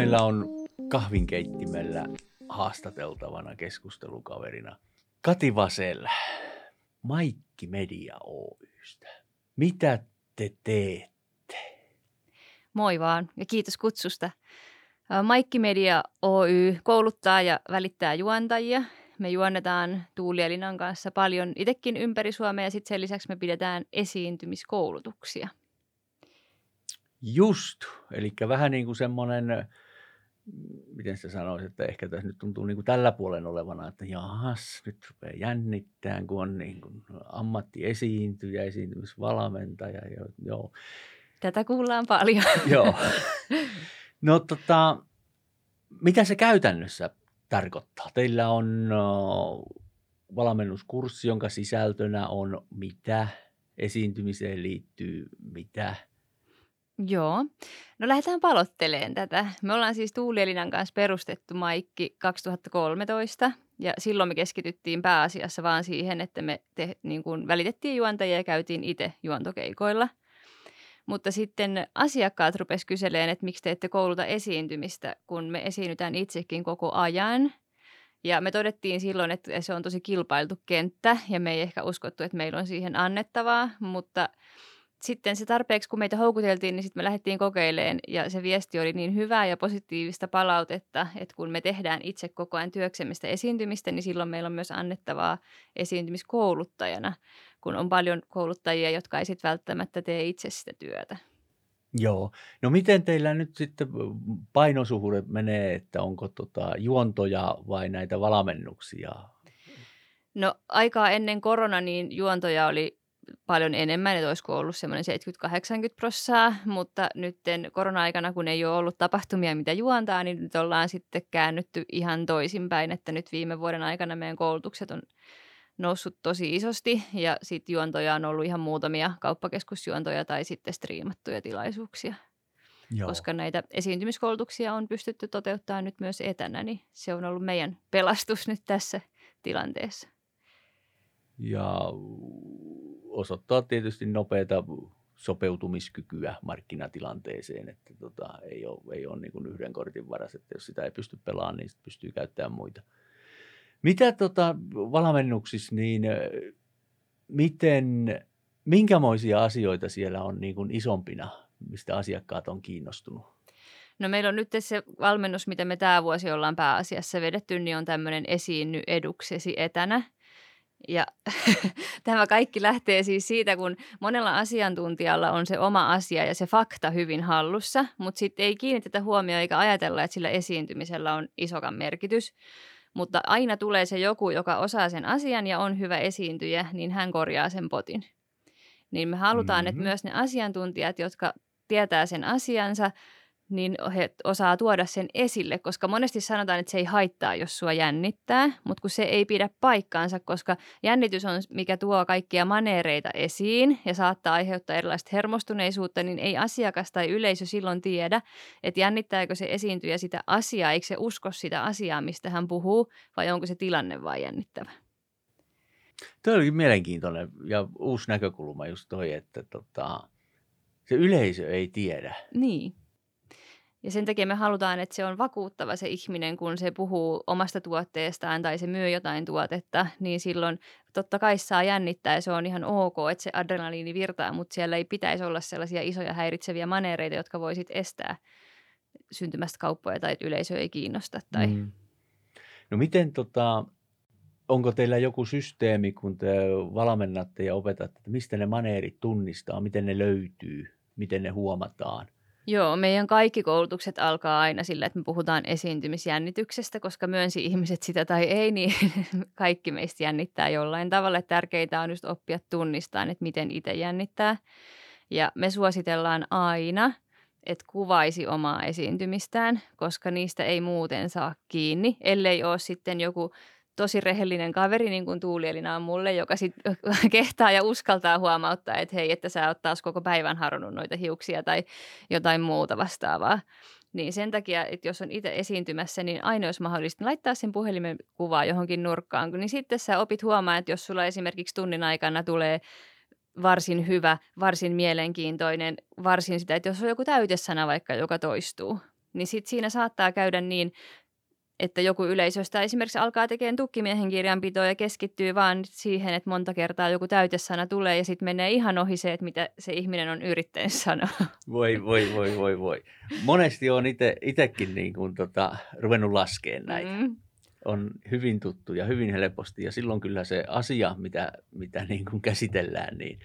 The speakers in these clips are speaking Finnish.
meillä on kahvinkeittimellä haastateltavana keskustelukaverina Kati Vasel, Maikki Media Oystä. Mitä te teette? Moi vaan ja kiitos kutsusta. Maikki Media Oy kouluttaa ja välittää juontajia. Me juonnetaan Tuuli Elinan kanssa paljon itsekin ympäri Suomea ja sitten sen lisäksi me pidetään esiintymiskoulutuksia. Just, eli vähän niin kuin semmoinen, miten sitä sanoisi, että ehkä tässä nyt tuntuu niin kuin tällä puolen olevana, että jahas, nyt rupeaa jännittämään, kun on niin kuin ammattiesiintyjä, esiintymisvalmentaja. Joo. Tätä kuullaan paljon. Joo. No tota, mitä se käytännössä tarkoittaa? Teillä on valmennuskurssi, jonka sisältönä on mitä? Esiintymiseen liittyy mitä? Joo. No lähdetään palotteleen tätä. Me ollaan siis Tuuli Elinan kanssa perustettu Maikki 2013 ja silloin me keskityttiin pääasiassa vaan siihen, että me te, niin kuin välitettiin juontajia ja käytiin itse juontokeikoilla – mutta sitten asiakkaat rupesivat kyselemään, että miksi te ette kouluta esiintymistä, kun me esiinnytään itsekin koko ajan. Ja me todettiin silloin, että se on tosi kilpailtu kenttä ja me ei ehkä uskottu, että meillä on siihen annettavaa, mutta sitten se tarpeeksi, kun meitä houkuteltiin, niin sitten me lähdettiin kokeilemaan ja se viesti oli niin hyvää ja positiivista palautetta, että kun me tehdään itse koko ajan työksemistä esiintymistä, niin silloin meillä on myös annettavaa esiintymiskouluttajana kun on paljon kouluttajia, jotka ei sitten välttämättä tee itse sitä työtä. Joo. No miten teillä nyt sitten painosuhde menee, että onko tota juontoja vai näitä valmennuksia? No aikaa ennen korona niin juontoja oli paljon enemmän, että olisiko ollut semmoinen 70-80 prossaa, mutta nyt korona-aikana, kun ei ole ollut tapahtumia, mitä juontaa, niin nyt ollaan sitten käännytty ihan toisinpäin, että nyt viime vuoden aikana meidän koulutukset on noussut tosi isosti ja sitten juontoja on ollut ihan muutamia kauppakeskusjuontoja tai sitten striimattuja tilaisuuksia. Joo. Koska näitä esiintymiskoulutuksia on pystytty toteuttamaan nyt myös etänä, niin se on ollut meidän pelastus nyt tässä tilanteessa. Ja osoittaa tietysti nopeata sopeutumiskykyä markkinatilanteeseen, että tota, ei ole, ei ole niin yhden kortin varas, että jos sitä ei pysty pelaamaan, niin pystyy käyttämään muita – mitä tota, valmennuksissa, niin miten, minkämoisia asioita siellä on niin kuin isompina, mistä asiakkaat on kiinnostunut? No meillä on nyt se valmennus, mitä me tämä vuosi ollaan pääasiassa vedetty, niin on tämmöinen esiinny eduksesi etänä. Ja tämä kaikki lähtee siis siitä, kun monella asiantuntijalla on se oma asia ja se fakta hyvin hallussa, mutta sitten ei kiinnitetä huomioon eikä ajatella, että sillä esiintymisellä on isokan merkitys. Mutta aina tulee se joku, joka osaa sen asian ja on hyvä esiintyjä, niin hän korjaa sen potin. Niin me halutaan, mm-hmm. että myös ne asiantuntijat, jotka tietää sen asiansa, niin he osaa tuoda sen esille, koska monesti sanotaan, että se ei haittaa, jos sua jännittää, mutta kun se ei pidä paikkaansa, koska jännitys on, mikä tuo kaikkia maneereita esiin ja saattaa aiheuttaa erilaista hermostuneisuutta, niin ei asiakas tai yleisö silloin tiedä, että jännittääkö se esiintyjä sitä asiaa, eikö se usko sitä asiaa, mistä hän puhuu, vai onko se tilanne vain jännittävä. Tuo oli mielenkiintoinen ja uusi näkökulma just toi, että tota, se yleisö ei tiedä. Niin. Ja sen takia me halutaan, että se on vakuuttava se ihminen, kun se puhuu omasta tuotteestaan tai se myy jotain tuotetta, niin silloin totta kai saa jännittää ja se on ihan ok, että se adrenaliini virtaa, mutta siellä ei pitäisi olla sellaisia isoja häiritseviä maneereita, jotka voisit estää syntymästä kauppoja tai että yleisö ei kiinnosta. Tai... Mm. No miten tota, onko teillä joku systeemi, kun te valmennatte ja opetatte, että mistä ne maneerit tunnistaa, miten ne löytyy, miten ne huomataan – Joo, meidän kaikki koulutukset alkaa aina sillä, että me puhutaan esiintymisjännityksestä, koska myönsi ihmiset sitä tai ei, niin kaikki meistä jännittää jollain tavalla. Tärkeintä on just oppia tunnistamaan, että miten itse jännittää. Ja me suositellaan aina, että kuvaisi omaa esiintymistään, koska niistä ei muuten saa kiinni, ellei ole sitten joku tosi rehellinen kaveri, niin kuin Tuuli Elina on mulle, joka sitten kehtaa ja uskaltaa huomauttaa, että hei, että sä oot taas koko päivän harunut noita hiuksia tai jotain muuta vastaavaa. Niin sen takia, että jos on itse esiintymässä, niin aina jos mahdollista laittaa sen puhelimen kuvaa johonkin nurkkaan, niin sitten sä opit huomaa, että jos sulla esimerkiksi tunnin aikana tulee varsin hyvä, varsin mielenkiintoinen, varsin sitä, että jos on joku täytesana vaikka, joka toistuu, niin sit siinä saattaa käydä niin, että joku yleisöstä esimerkiksi alkaa tekemään tukkimiehen kirjanpitoa ja keskittyy vaan siihen, että monta kertaa joku täytesana tulee ja sitten menee ihan ohi se, että mitä se ihminen on yrittänyt sanoa. Voi, voi, voi, voi, voi. Monesti on itsekin niin kuin tota, ruvennut laskemaan näitä. Mm. On hyvin tuttu ja hyvin helposti ja silloin kyllä se asia, mitä, mitä niin kuin käsitellään, niin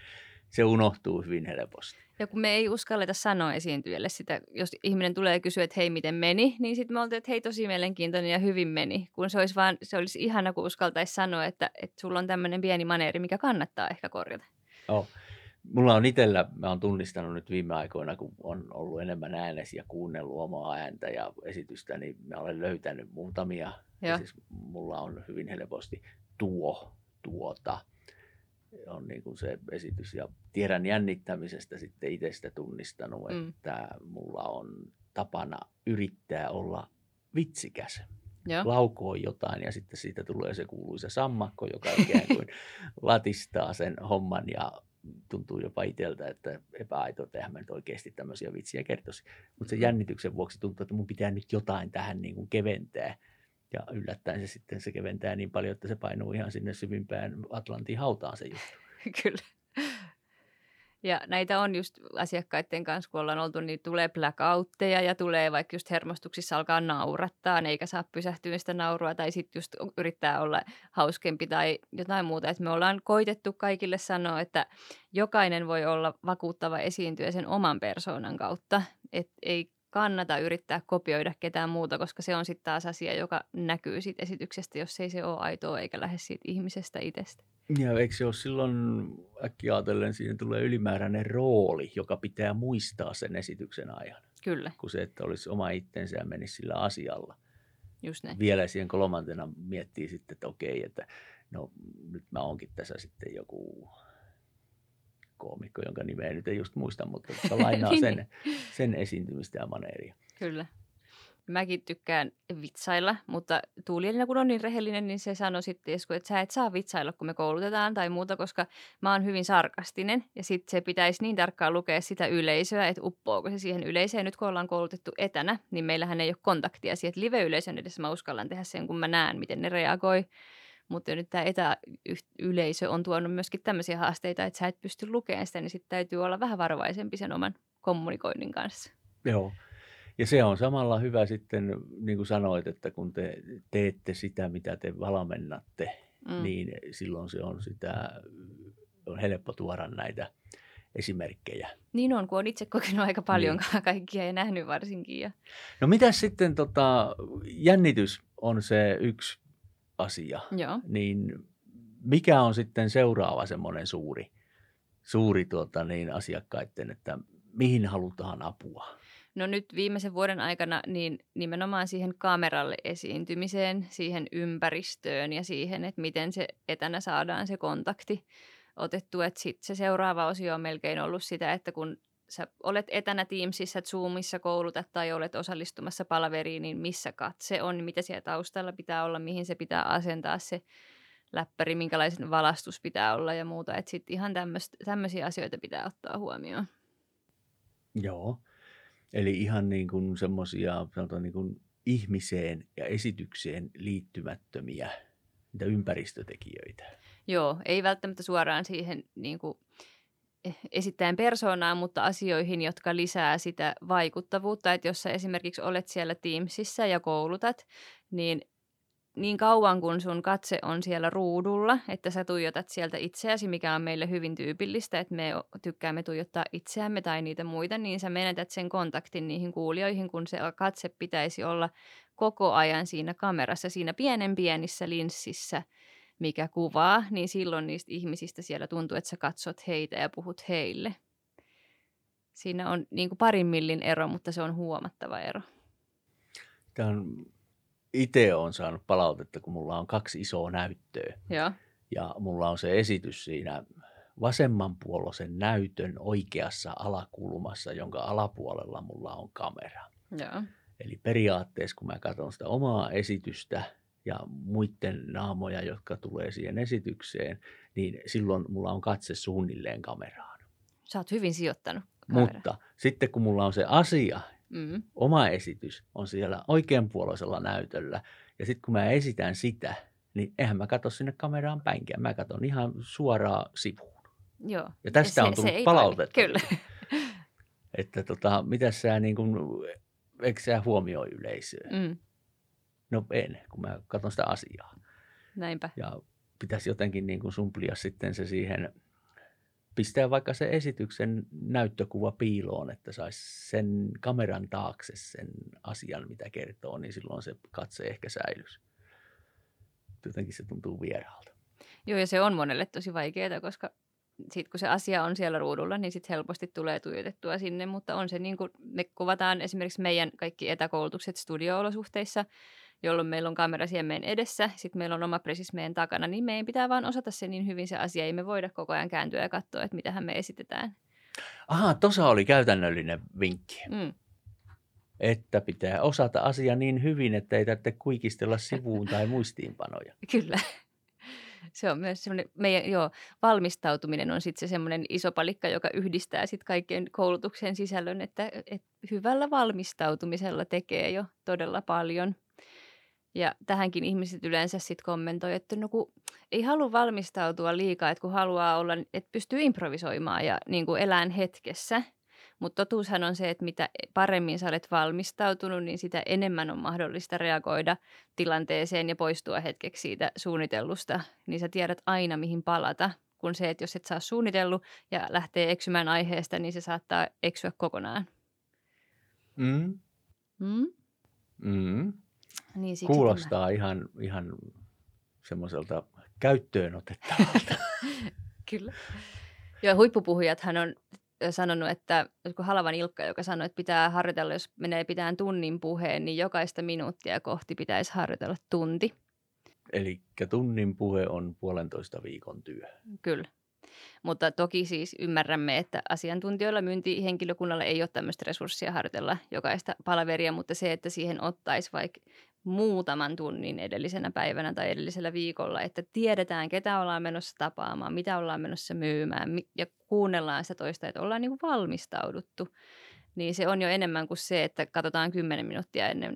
se unohtuu hyvin helposti. Ja kun me ei uskalleta sanoa esiintyjälle sitä, jos ihminen tulee kysyä, että hei, miten meni, niin sitten me oltiin, että hei, tosi mielenkiintoinen ja hyvin meni. Kun se olisi, vaan, se olisi ihana, kun uskaltaisi sanoa, että, että sulla on tämmöinen pieni maneeri, mikä kannattaa ehkä korjata. Oh. Mulla on itsellä, mä oon tunnistanut nyt viime aikoina, kun on ollut enemmän äänesi ja kuunnellut omaa ääntä ja esitystä, niin mä olen löytänyt muutamia. Ja siis mulla on hyvin helposti tuo, tuota, on niin kuin se esitys. Ja tiedän jännittämisestä sitten itsestä tunnistanut, mm. että mulla on tapana yrittää olla vitsikäs. Ja. Laukoo jotain ja sitten siitä tulee se kuuluisa sammakko, joka ikään kuin latistaa sen homman ja tuntuu jopa itseltä, että epäaito, että mä nyt oikeasti tämmöisiä vitsiä kertoisi. Mutta sen mm. jännityksen vuoksi tuntuu, että mun pitää nyt jotain tähän niin kuin keventää. Ja yllättäen se sitten se keventää niin paljon, että se painuu ihan sinne syvimpään Atlantin hautaan se juttu. Kyllä. Ja näitä on just asiakkaiden kanssa, kun ollaan oltu, niin tulee blackoutteja ja tulee vaikka just hermostuksissa alkaa naurattaa, eikä saa pysähtyä sitä naurua tai sitten just yrittää olla hauskempi tai jotain muuta. Et me ollaan koitettu kaikille sanoa, että jokainen voi olla vakuuttava esiintyjä sen oman persoonan kautta. Et ei kannata yrittää kopioida ketään muuta, koska se on sitten taas asia, joka näkyy siitä esityksestä, jos ei se ole aitoa eikä lähde siitä ihmisestä itsestä. Ja eikö se ole silloin äkkiä ajatellen, siinä tulee ylimääräinen rooli, joka pitää muistaa sen esityksen ajan. Kyllä. Kun se, että olisi oma itsensä ja menisi sillä asialla. Just näin. Vielä siihen kolmantena miettii sitten, että okei, että no nyt mä oonkin tässä sitten joku koomikko, jonka nimeä nyt ei just muista, mutta lainaa niin. sen, sen esiintymistä ja maneeria. Kyllä. Mäkin tykkään vitsailla, mutta Tuulielina kun on niin rehellinen, niin se sanoi sitten että sä et saa vitsailla, kun me koulutetaan tai muuta, koska mä oon hyvin sarkastinen. Ja sitten se pitäisi niin tarkkaan lukea sitä yleisöä, että uppoako se siihen yleisöön. Nyt kun ollaan koulutettu etänä, niin meillähän ei ole kontaktia siihen, live-yleisön edessä mä uskallan tehdä sen, kun mä näen, miten ne reagoi. Mutta nyt tämä etäyleisö on tuonut myöskin tämmöisiä haasteita, että sä et pysty lukemaan sitä, niin sitten täytyy olla vähän varovaisempi sen oman kommunikoinnin kanssa. Joo. Ja se on samalla hyvä sitten, niin kuin sanoit, että kun te teette sitä, mitä te valmennatte, mm. niin silloin se on sitä, on helppo tuoda näitä esimerkkejä. Niin on, kun on itse kokenut aika paljon niin. kaikkia ja nähnyt varsinkin. Ja... No mitä sitten, tota, jännitys on se yksi asia, Joo. niin mikä on sitten seuraava semmoinen suuri, suuri tuota, niin asiakkaiden, että mihin halutaan apua? No nyt viimeisen vuoden aikana niin nimenomaan siihen kameralle esiintymiseen, siihen ympäristöön ja siihen, että miten se etänä saadaan se kontakti otettu. Että sit se seuraava osio on melkein ollut sitä, että kun sä olet etänä Teamsissa, Zoomissa koulutat tai olet osallistumassa palaveriin, niin missä katse on, mitä siellä taustalla pitää olla, mihin se pitää asentaa se läppäri, minkälaisen valastus pitää olla ja muuta. Että sitten ihan tämmöisiä asioita pitää ottaa huomioon. Joo. Eli ihan niin kuin semmoisia niin kuin ihmiseen ja esitykseen liittymättömiä niitä ympäristötekijöitä. Joo, ei välttämättä suoraan siihen niin kuin esittäen persoonaa, mutta asioihin, jotka lisää sitä vaikuttavuutta. Että jos sä esimerkiksi olet siellä Teamsissa ja koulutat, niin niin kauan kun sun katse on siellä ruudulla, että sä tuijotat sieltä itseäsi, mikä on meille hyvin tyypillistä, että me tykkäämme tuijottaa itseämme tai niitä muita, niin sä menetät sen kontaktin niihin kuulijoihin, kun se katse pitäisi olla koko ajan siinä kamerassa, siinä pienen pienissä linssissä, mikä kuvaa, niin silloin niistä ihmisistä siellä tuntuu, että sä katsot heitä ja puhut heille. Siinä on niin kuin parin millin ero, mutta se on huomattava ero. Tämä on itse olen saanut palautetta, kun mulla on kaksi isoa näyttöä. Ja, ja mulla on se esitys siinä vasemmanpuoloisen näytön oikeassa alakulmassa, jonka alapuolella mulla on kamera. Ja. Eli periaatteessa, kun mä katson sitä omaa esitystä ja muiden naamoja, jotka tulee siihen esitykseen, niin silloin mulla on katse suunnilleen kameraan. Sä oot hyvin sijoittanut. Kamera. Mutta sitten kun mulla on se asia, Mm. Oma esitys on siellä oikeanpuoleisella näytöllä. Ja sitten kun mä esitän sitä, niin eihän mä katso sinne kameraan päinkään. Mä katson ihan suoraan sivuun. Joo. Ja tästä se, on tullut se palautetta. Kyllä. Että tota, mitä sä niin kuin, eikö sä huomioi yleisöä? Mm. No en, kun mä katson sitä asiaa. Näinpä. Ja pitäisi jotenkin niin kuin sumplia sitten se siihen, pistää vaikka se esityksen näyttökuva piiloon, että saisi sen kameran taakse sen asian, mitä kertoo, niin silloin se katse ehkä säilys. Jotenkin se tuntuu vieraalta. Joo, ja se on monelle tosi vaikeaa, koska sitten kun se asia on siellä ruudulla, niin sitten helposti tulee tuijotettua sinne, mutta on se niin kuin, me kuvataan esimerkiksi meidän kaikki etäkoulutukset studio-olosuhteissa, jolloin meillä on kamera siellä meidän edessä, sitten meillä on oma presis meidän takana, niin meidän pitää vaan osata se niin hyvin se asia, ei me voida koko ajan kääntyä ja katsoa, että mitähän me esitetään. Aha, tuossa oli käytännöllinen vinkki, Mm. että pitää osata asia niin hyvin, että ei tarvitse kuikistella sivuun tai muistiinpanoja. Kyllä. Se on myös semmoinen, meidän joo, valmistautuminen on sitten se semmoinen iso palikka, joka yhdistää sitten kaikkien koulutuksen sisällön, että, että hyvällä valmistautumisella tekee jo todella paljon. Ja tähänkin ihmiset yleensä sitten kommentoi, että no kun ei halua valmistautua liikaa, että kun haluaa olla, että pystyy improvisoimaan ja niin kuin elään hetkessä. Mutta totuushan on se, että mitä paremmin sä olet valmistautunut, niin sitä enemmän on mahdollista reagoida tilanteeseen ja poistua hetkeksi siitä suunnitellusta. Niin sä tiedät aina, mihin palata, kun se, että jos et saa suunnitellut ja lähtee eksymään aiheesta, niin se saattaa eksyä kokonaan. Mm. Mm? Mm. Niin siksi Kuulostaa ihan, ihan semmoiselta käyttöön otettavalta. Tämä. Kyllä. Joo, huippupuhujathan on sanonut, että kun Halavan Ilkka, joka sanoi, että pitää harjoitella, jos menee pitään tunnin puheen, niin jokaista minuuttia kohti pitäisi harjoitella tunti. Eli tunnin puhe on puolentoista viikon työ. Kyllä. Mutta toki siis ymmärrämme, että asiantuntijoilla myyntihenkilökunnalla ei ole tämmöistä resurssia harjoitella jokaista palaveria, mutta se, että siihen ottaisi vaikka muutaman tunnin edellisenä päivänä tai edellisellä viikolla, että tiedetään, ketä ollaan menossa tapaamaan, mitä ollaan menossa myymään ja kuunnellaan sitä toista, että ollaan niin valmistauduttu, niin se on jo enemmän kuin se, että katsotaan kymmenen minuuttia ennen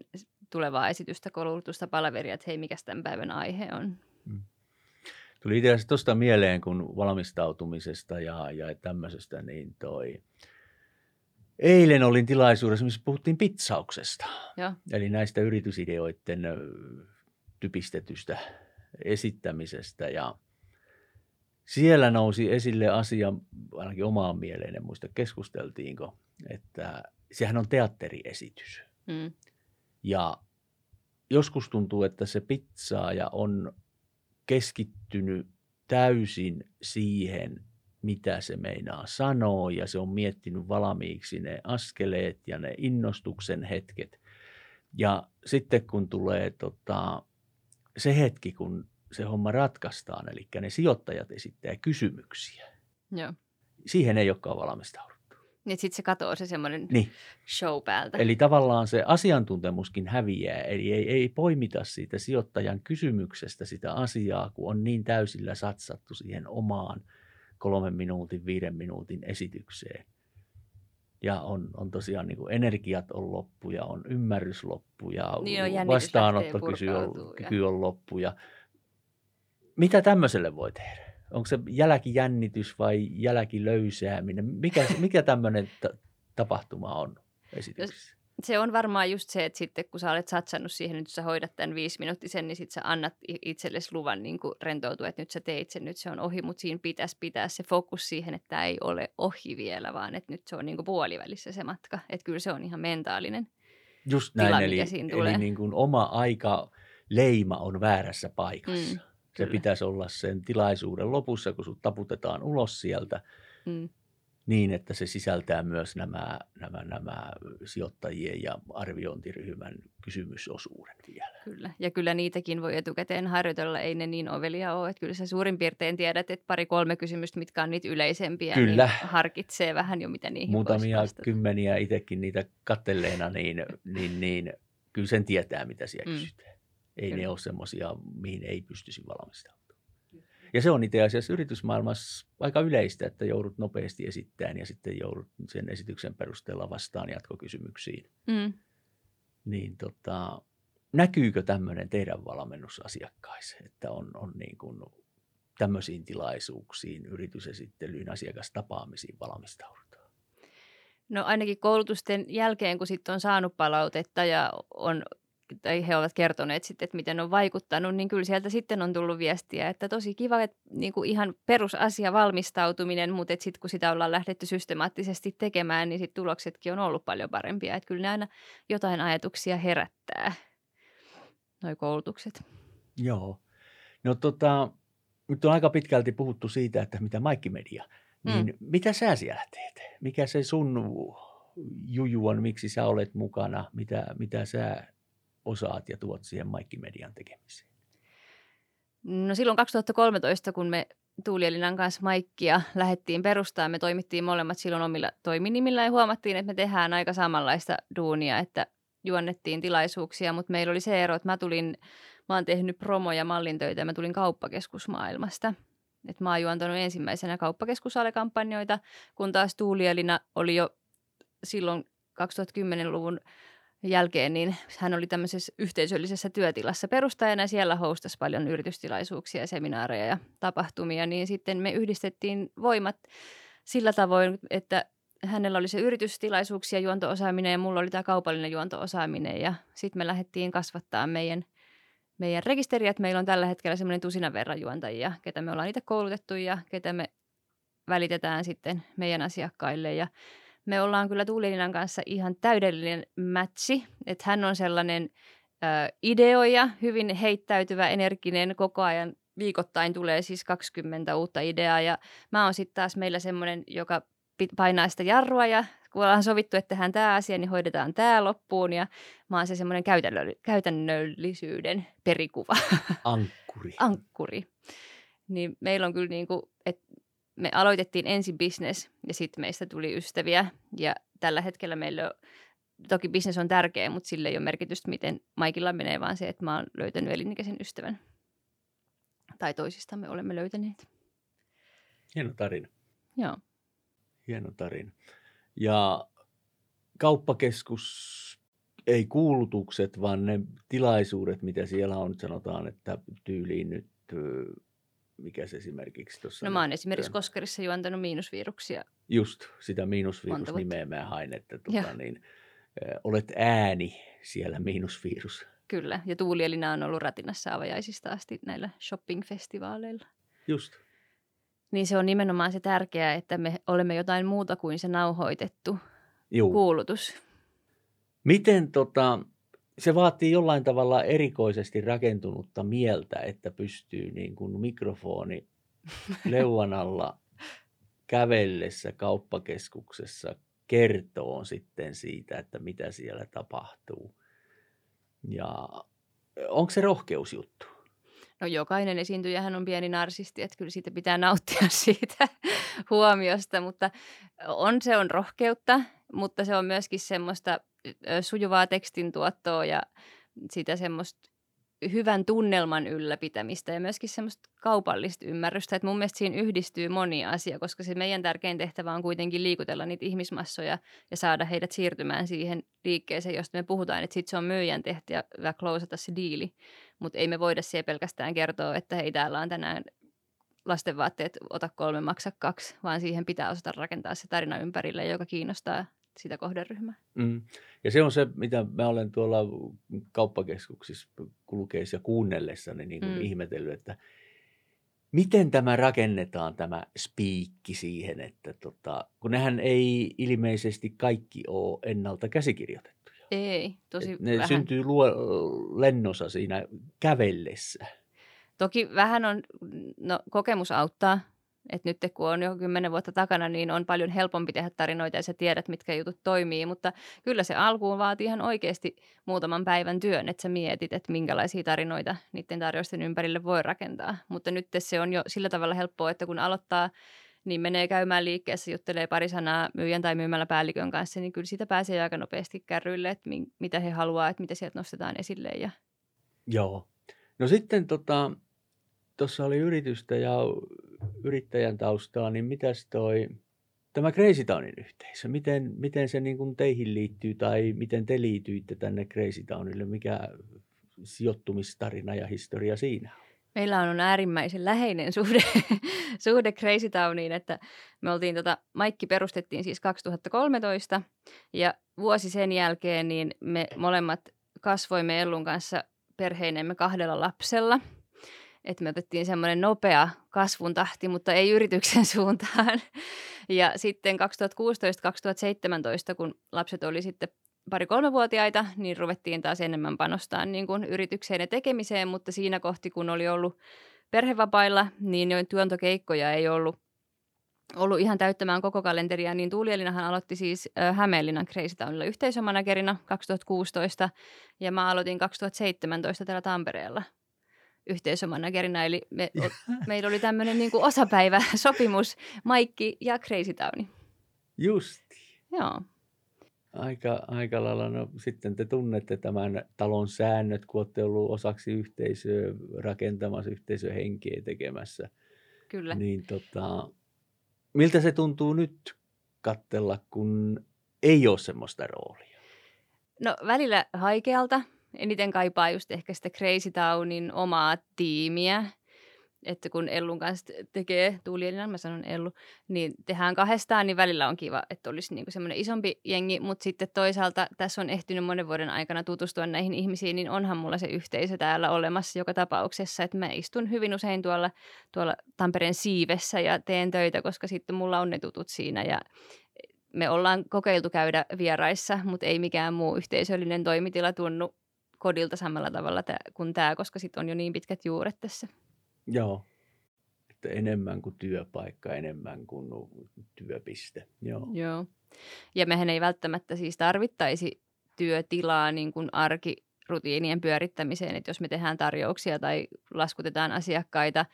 tulevaa esitystä, koulutusta, palaveria, että hei, mikä tämän päivän aihe on. Tuli itse asiassa tuosta mieleen, kun valmistautumisesta ja, ja tämmöisestä, niin toi... Eilen olin tilaisuudessa, missä puhuttiin pizzauksesta. Joo. Eli näistä yritysideoiden typistetystä esittämisestä. Ja siellä nousi esille asia, ainakin omaan mieleen, en muista keskusteltiinko, että sehän on teatteriesitys. Mm. Ja joskus tuntuu, että se pizzaaja on keskittynyt täysin siihen, mitä se meinaa sanoa, ja se on miettinyt valmiiksi ne askeleet ja ne innostuksen hetket. Ja sitten kun tulee tota, se hetki, kun se homma ratkaistaan, eli ne sijoittajat esittää kysymyksiä, Joo. siihen ei olekaan valmistauduttu. Niin sitten se katoo se semmoinen Niin. show päältä. Eli tavallaan se asiantuntemuskin häviää, eli ei, ei poimita siitä sijoittajan kysymyksestä sitä asiaa, kun on niin täysillä satsattu siihen omaan kolmen minuutin, viiden minuutin esitykseen. Ja on, on tosiaan niin kuin energiat on loppu ja on ymmärrys loppu ja Niin vastaanottokyky on, on loppu. Ja mitä tämmöiselle voi tehdä? Onko se jälkijännitys vai jälkilöysääminen? Mikä, mikä tämmöinen ta- tapahtuma on esityksessä? se on varmaan just se, että sitten kun sä olet satsannut siihen, että sä hoidat tämän viisi minuuttisen, niin sitten sä annat itsellesi luvan niin rentoutua, että nyt sä teit sen, nyt se on ohi, mutta siinä pitäisi pitää se fokus siihen, että tämä ei ole ohi vielä, vaan että nyt se on niin kuin puolivälissä se matka. Että kyllä se on ihan mentaalinen. Just tila, näin, mikä eli, siinä eli tulee. niin kuin oma aika leima on väärässä paikassa. Mm, se pitäisi olla sen tilaisuuden lopussa, kun sut taputetaan ulos sieltä, Mm. niin että se sisältää myös nämä, nämä, nämä sijoittajien ja arviointiryhmän kysymysosuuden vielä. Kyllä. Ja kyllä niitäkin voi etukäteen harjoitella, ei ne niin ovelia ole. Että kyllä sä suurin piirtein tiedät, että pari-kolme kysymystä, mitkä on niitä yleisempiä, Kyllä. niin harkitsee vähän jo, mitä niihin Muutamia kymmeniä itsekin niitä kattelleena, niin, niin, niin kyllä sen tietää, mitä siellä Mm. kysytään. Ei Kyllä. ne ole semmoisia, mihin ei pystyisi valmistautumaan. Ja se on itse asiassa yritysmaailmassa aika yleistä, että joudut nopeasti esittämään ja sitten joudut sen esityksen perusteella vastaan jatkokysymyksiin. Mm. Niin tota, näkyykö tämmöinen teidän valmennusasiakkaissa, että on, on niin kuin tämmöisiin tilaisuuksiin, yritysesittelyyn, asiakastapaamisiin valmistaudutaan? No ainakin koulutusten jälkeen, kun sitten on saanut palautetta ja on tai he ovat kertoneet sitten, että miten on vaikuttanut, niin kyllä sieltä sitten on tullut viestiä, että tosi kiva, että niin kuin ihan perusasia valmistautuminen, mutta sitten kun sitä ollaan lähdetty systemaattisesti tekemään, niin sitten tuloksetkin on ollut paljon parempia. Että kyllä ne aina jotain ajatuksia herättää, noi koulutukset. Joo. No tota, nyt on aika pitkälti puhuttu siitä, että mitä Maikki Media, niin mm. mitä sä siellä teet? Mikä se sun juju on, miksi sä olet mukana, mitä, mitä sä osaat ja tuot siihen Maikki Median tekemiseen? No silloin 2013, kun me Tuuli Elinan kanssa Maikkia lähdettiin perustaa, me toimittiin molemmat silloin omilla toiminimillä ja huomattiin, että me tehdään aika samanlaista duunia, että juonnettiin tilaisuuksia, mutta meillä oli se ero, että mä tulin, mä oon tehnyt promo- ja mallintöitä ja mä tulin kauppakeskusmaailmasta. Et mä oon juontanut ensimmäisenä kauppakeskusalekampanjoita, kun taas Tuuli Elina oli jo silloin 2010-luvun jälkeen, niin hän oli tämmöisessä yhteisöllisessä työtilassa perustajana. Ja siellä hostasi paljon yritystilaisuuksia, seminaareja ja tapahtumia, niin sitten me yhdistettiin voimat sillä tavoin, että hänellä oli se yritystilaisuuksia juontoosaaminen ja mulla oli tämä kaupallinen juontoosaaminen. Ja sitten me lähdettiin kasvattaa meidän, meidän rekisteriä, meillä on tällä hetkellä semmoinen tusinan verran juontajia, ketä me ollaan niitä koulutettu ja ketä me välitetään sitten meidän asiakkaille. Ja me ollaan kyllä Tuulininan kanssa ihan täydellinen matchi, että hän on sellainen ö, ideoija, hyvin heittäytyvä, energinen, koko ajan viikoittain tulee siis 20 uutta ideaa ja mä oon sitten taas meillä semmoinen, joka painaa sitä jarrua ja kun ollaan sovittu, että tehdään tämä asia, niin hoidetaan tämä loppuun ja mä oon se semmoinen käytännöllisyyden perikuva. Ankkuri. Ankkuri. Niin meillä on kyllä niin kuin, että me aloitettiin ensin business ja sitten meistä tuli ystäviä ja tällä hetkellä meillä on, toki business on tärkeä, mutta sille ei ole merkitystä, miten Maikilla menee, vaan se, että mä oon löytänyt elinikäisen ystävän. Tai toisistamme olemme löytäneet. Hieno tarina. Joo. Hieno tarina. Ja kauppakeskus ei kuulutukset, vaan ne tilaisuudet, mitä siellä on, sanotaan, että tyyliin nyt mikä se esimerkiksi tuossa... No mä oon esimerkiksi Koskarissa juontanut miinusviruksia. Just, sitä miinusvirusnimeä mä hain, että tuota, niin, ö, olet ääni siellä miinusvirus. Kyllä, ja Tuuli Elina on ollut ratinassa avajaisista asti näillä shopping-festivaaleilla. Just. Niin se on nimenomaan se tärkeää, että me olemme jotain muuta kuin se nauhoitettu Juu. kuulutus. Miten tota, se vaatii jollain tavalla erikoisesti rakentunutta mieltä, että pystyy niin kuin mikrofoni leuan alla kävellessä kauppakeskuksessa kertoo sitten siitä, että mitä siellä tapahtuu. Ja onko se rohkeusjuttu? No jokainen esiintyjähän on pieni narsisti, että kyllä siitä pitää nauttia siitä huomiosta, mutta on se on rohkeutta, mutta se on myöskin semmoista sujuvaa tekstintuottoa ja sitä semmoista hyvän tunnelman ylläpitämistä ja myöskin semmoista kaupallista ymmärrystä. Että mun mielestä siinä yhdistyy moni asia, koska se meidän tärkein tehtävä on kuitenkin liikutella niitä ihmismassoja ja saada heidät siirtymään siihen liikkeeseen, josta me puhutaan. Että sitten se on myyjän tehtävä klousata se diili, mutta ei me voida siellä pelkästään kertoa, että hei täällä on tänään lastenvaatteet, ota kolme, maksa kaksi, vaan siihen pitää osata rakentaa se tarina ympärille, joka kiinnostaa sitä kohderyhmää. Mm. Ja se on se, mitä mä olen tuolla kauppakeskuksissa kulkeessa ja kuunnellessa niin kuin mm. ihmetellyt, että miten tämä rakennetaan, tämä spiikki siihen, että tota, kun nehän ei ilmeisesti kaikki ole ennalta käsikirjoitettuja. Ei, tosi Et ne vähän. syntyy luo, lennossa siinä kävellessä. Toki vähän on, no kokemus auttaa, että nyt kun on jo kymmenen vuotta takana, niin on paljon helpompi tehdä tarinoita ja sä tiedät, mitkä jutut toimii. Mutta kyllä se alkuun vaatii ihan oikeasti muutaman päivän työn, että sä mietit, että minkälaisia tarinoita niiden tarjousten ympärille voi rakentaa. Mutta nyt se on jo sillä tavalla helppoa, että kun aloittaa niin menee käymään liikkeessä, juttelee pari sanaa myyjän tai myymällä päällikön kanssa, niin kyllä siitä pääsee aika nopeasti kärryille, että mitä he haluaa, että mitä sieltä nostetaan esille. Ja... Joo. No sitten tota, tuossa oli yritystä ja yrittäjän taustaa, niin mitäs toi tämä Crazy Townin yhteisö, miten, miten se niin kuin teihin liittyy tai miten te liityitte tänne Crazy Townille, mikä sijoittumistarina ja historia siinä on? Meillä on äärimmäisen läheinen suhde, suhde Crazy Towniin, että me oltiin tota, Maikki perustettiin siis 2013 ja vuosi sen jälkeen niin me molemmat kasvoimme Ellun kanssa perheinemme kahdella lapsella. Että me otettiin semmoinen nopea kasvun tahti, mutta ei yrityksen suuntaan. Ja sitten 2016-2017, kun lapset oli sitten pari-kolmevuotiaita, niin ruvettiin taas enemmän panostaa niin kuin yritykseen ja tekemiseen, mutta siinä kohti, kun oli ollut perhevapailla, niin jo työntokeikkoja ei ollut ollut ihan täyttämään koko kalenteria, niin Tuulielinahan aloitti siis Hämeenlinnan Crazy Townilla yhteisömanagerina 2016 ja mä aloitin 2017 täällä Tampereella yhteisömanagerina, eli me, meillä oli tämmöinen niin kuin osapäiväsopimus Maikki ja Crazy Towni. Justi. Joo. Aika, aika lailla, no sitten te tunnette tämän talon säännöt, kun olette ollut osaksi yhteisöä rakentamassa, yhteisöhenkeä tekemässä. Kyllä. Niin tota, miltä se tuntuu nyt kattella, kun ei ole semmoista roolia? No välillä haikealta. Eniten kaipaa just ehkä sitä Crazy Townin omaa tiimiä. Että kun Ellun kanssa tekee Tuulielina, mä sanon Ellu, niin tehdään kahdestaan, niin välillä on kiva, että olisi niinku semmoinen isompi jengi, mutta sitten toisaalta tässä on ehtinyt monen vuoden aikana tutustua näihin ihmisiin, niin onhan mulla se yhteisö täällä olemassa joka tapauksessa, että mä istun hyvin usein tuolla, tuolla Tampereen siivessä ja teen töitä, koska sitten mulla on ne tutut siinä. Ja me ollaan kokeiltu käydä vieraissa, mutta ei mikään muu yhteisöllinen toimitila tunnu kodilta samalla tavalla kuin tämä, koska sitten on jo niin pitkät juuret tässä. Joo. Että enemmän kuin työpaikka, enemmän kuin työpiste. Joo. Joo. Ja mehän ei välttämättä siis tarvittaisi työtilaa niin kuin arkirutiinien pyörittämiseen, että jos me tehdään tarjouksia tai laskutetaan asiakkaita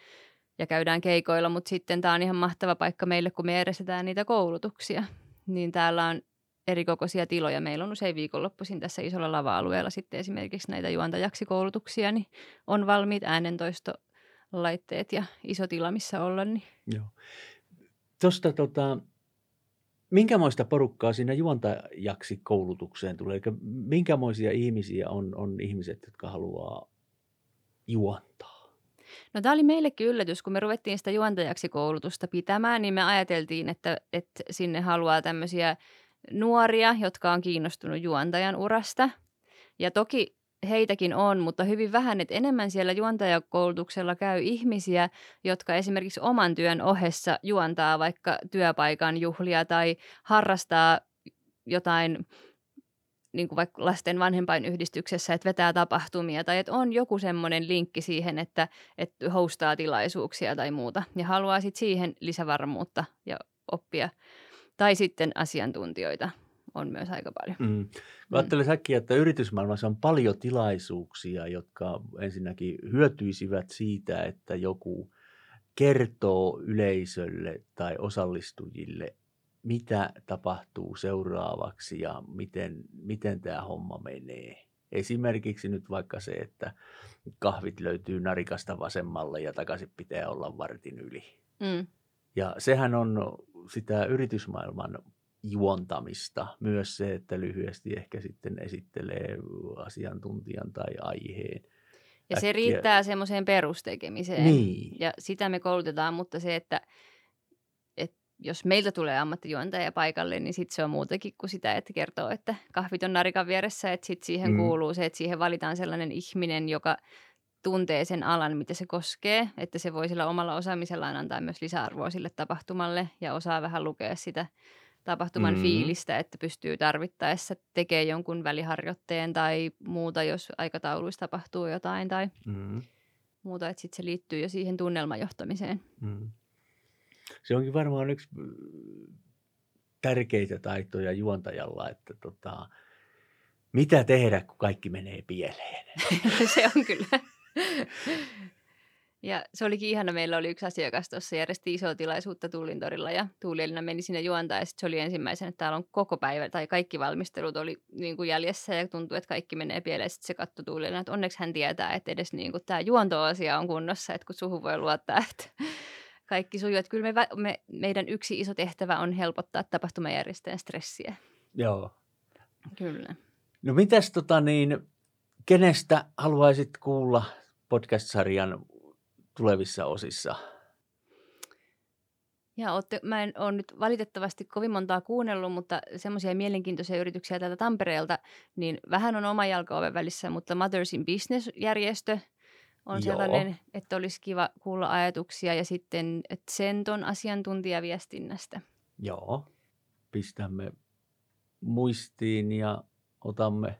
ja käydään keikoilla, mutta sitten tämä on ihan mahtava paikka meille, kun me järjestetään niitä koulutuksia. Niin täällä on erikokoisia tiloja. Meillä on usein viikonloppuisin tässä isolla lava-alueella sitten esimerkiksi näitä juontajaksi koulutuksia, niin on valmiit äänentoisto laitteet ja iso tila, missä olla. Niin. Joo. Tuosta tota, minkämoista porukkaa siinä juontajaksi koulutukseen tulee? Eli minkämoisia ihmisiä on, on ihmiset, jotka haluaa juontaa? No tämä oli meillekin yllätys, kun me ruvettiin sitä juontajaksi koulutusta pitämään, niin me ajateltiin, että, että sinne haluaa tämmöisiä nuoria, jotka on kiinnostunut juontajan urasta. Ja toki heitäkin on, mutta hyvin vähän, että enemmän siellä juontajakoulutuksella käy ihmisiä, jotka esimerkiksi oman työn ohessa juontaa vaikka työpaikan juhlia tai harrastaa jotain niin kuin vaikka lasten vanhempainyhdistyksessä, että vetää tapahtumia tai että on joku semmoinen linkki siihen, että, että hostaa tilaisuuksia tai muuta ja haluaa sitten siihen lisävarmuutta ja oppia tai sitten asiantuntijoita on myös aika paljon. Mm. mm. Ajattelen säkkiä, että yritysmaailmassa on paljon tilaisuuksia, jotka ensinnäkin hyötyisivät siitä, että joku kertoo yleisölle tai osallistujille, mitä tapahtuu seuraavaksi ja miten, miten tämä homma menee. Esimerkiksi nyt vaikka se, että kahvit löytyy narikasta vasemmalle ja takaisin pitää olla vartin yli. Mm. Ja sehän on sitä yritysmaailman juontamista. Myös se, että lyhyesti ehkä sitten esittelee asiantuntijan tai aiheen. Ja se riittää semmoiseen perustekemiseen. Niin. Ja sitä me koulutetaan, mutta se, että, että jos meiltä tulee ammattijuontaja paikalle, niin sitten se on muutakin kuin sitä, että kertoo, että kahvit on narikan vieressä. Että sitten siihen mm. kuuluu se, että siihen valitaan sellainen ihminen, joka tuntee sen alan, mitä se koskee, että se voi sillä omalla osaamisellaan antaa myös lisäarvoa sille tapahtumalle ja osaa vähän lukea sitä tapahtuman mm. fiilistä, että pystyy tarvittaessa tekemään jonkun väliharjoitteen tai muuta, jos aikatauluissa tapahtuu jotain tai mm. muuta, että sitten se liittyy jo siihen tunnelmajohtamiseen. Mm. Se onkin varmaan yksi äh, tärkeitä taitoja juontajalla, että tota, mitä tehdä, kun kaikki menee pieleen. se on kyllä. Ja se olikin ihana, meillä oli yksi asiakas tuossa, järjesti isoa tilaisuutta Tullintorilla ja Tuulielina meni sinne juontaa ja sitten se oli ensimmäisenä, että täällä on koko päivä tai kaikki valmistelut oli niin kuin jäljessä ja tuntui, että kaikki menee pieleen. Sitten se katsoi Tuulielina, että onneksi hän tietää, että edes niin kuin tämä juontoasia on kunnossa, että kun suhu voi luottaa, että kaikki sujuu. Että kyllä me, me, meidän yksi iso tehtävä on helpottaa tapahtumajärjestäjän stressiä. Joo. Kyllä. No mitäs tota niin, kenestä haluaisit kuulla podcast-sarjan tulevissa osissa? Ja ootte, mä en ole nyt valitettavasti kovin montaa kuunnellut, mutta semmoisia mielenkiintoisia yrityksiä täältä Tampereelta, niin vähän on oma jalka välissä, mutta Mothers in Business-järjestö on Joo. sellainen, että olisi kiva kuulla ajatuksia ja sitten Senton asiantuntijaviestinnästä. Joo, pistämme muistiin ja otamme,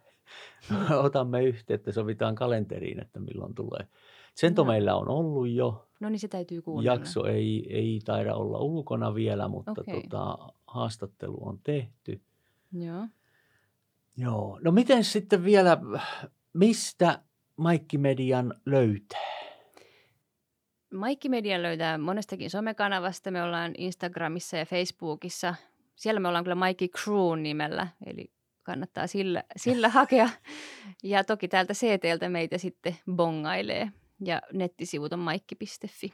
otamme yhteyttä, sovitaan kalenteriin, että milloin tulee. Sento no. meillä on ollut jo. No niin, se täytyy kuunnella. Jakso ei, ei taida olla ulkona vielä, mutta okay. tota, haastattelu on tehty. Joo. Joo. No miten sitten vielä, mistä Maikki Median löytää? Maikki Median löytää monestakin somekanavasta. Me ollaan Instagramissa ja Facebookissa. Siellä me ollaan kyllä Maikki Crew nimellä, eli kannattaa sillä, sillä hakea. Ja toki täältä CTltä meitä sitten bongailee ja nettisivut on maikki.fi.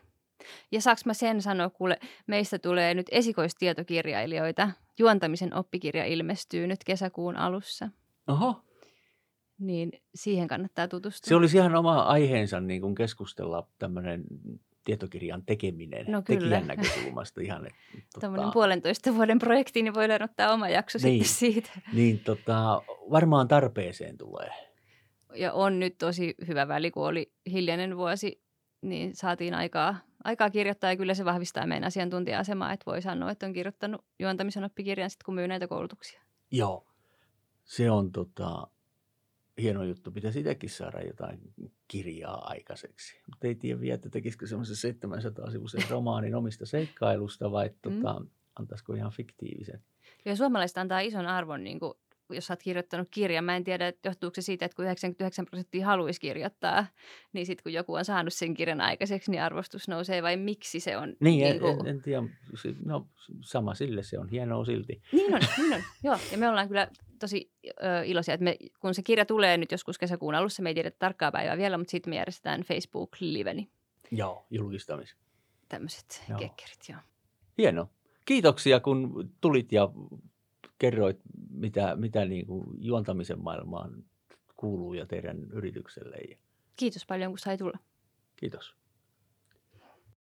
Ja saaks mä sen sanoa, kuule, meistä tulee nyt esikoistietokirjailijoita. Juontamisen oppikirja ilmestyy nyt kesäkuun alussa. Oho. Niin siihen kannattaa tutustua. Se olisi ihan oma aiheensa niin kuin keskustella tämmöinen tietokirjan tekeminen no kyllä. tekijän näkökulmasta. Ihan, että, tota... puolentoista vuoden projekti, niin voi ottaa oma jakso niin, sitten siitä. Niin, tota, varmaan tarpeeseen tulee ja on nyt tosi hyvä väli, kun oli hiljainen vuosi, niin saatiin aikaa, aikaa kirjoittaa ja kyllä se vahvistaa meidän asiantuntija-asemaa, että voi sanoa, että on kirjoittanut juontamisen oppikirjan sitten, kun myy näitä koulutuksia. Joo, se on tota, hieno juttu. Pitäisi itsekin saada jotain kirjaa aikaiseksi. Mutta ei tiedä vielä, että tekisikö semmoisen 700 sivuisen romaanin omista seikkailusta vai mm. tota, antaisiko ihan fiktiivisen. Ja suomalaiset antaa ison arvon niin kuin jos olet kirjoittanut kirjan, mä en tiedä, että johtuuko se siitä, että kun 99 prosenttia haluaisi kirjoittaa, niin sitten kun joku on saanut sen kirjan aikaiseksi, niin arvostus nousee vai miksi se on? Niin, niin kuin... en, en tiedä. No sama sille, se on hienoa silti. Niin on, niin on. Joo, ja me ollaan kyllä tosi ö, iloisia, että me, kun se kirja tulee nyt joskus kesäkuun alussa, me ei tiedä tarkkaa päivää vielä, mutta sitten me järjestetään Facebook-liveni. Joo, julkistamis. Tämmöiset kekkerit, joo. Hienoa. Kiitoksia, kun tulit ja kerroit, mitä, mitä niin kuin juontamisen maailmaan kuuluu ja teidän yritykselle. Kiitos paljon, kun sai tulla. Kiitos.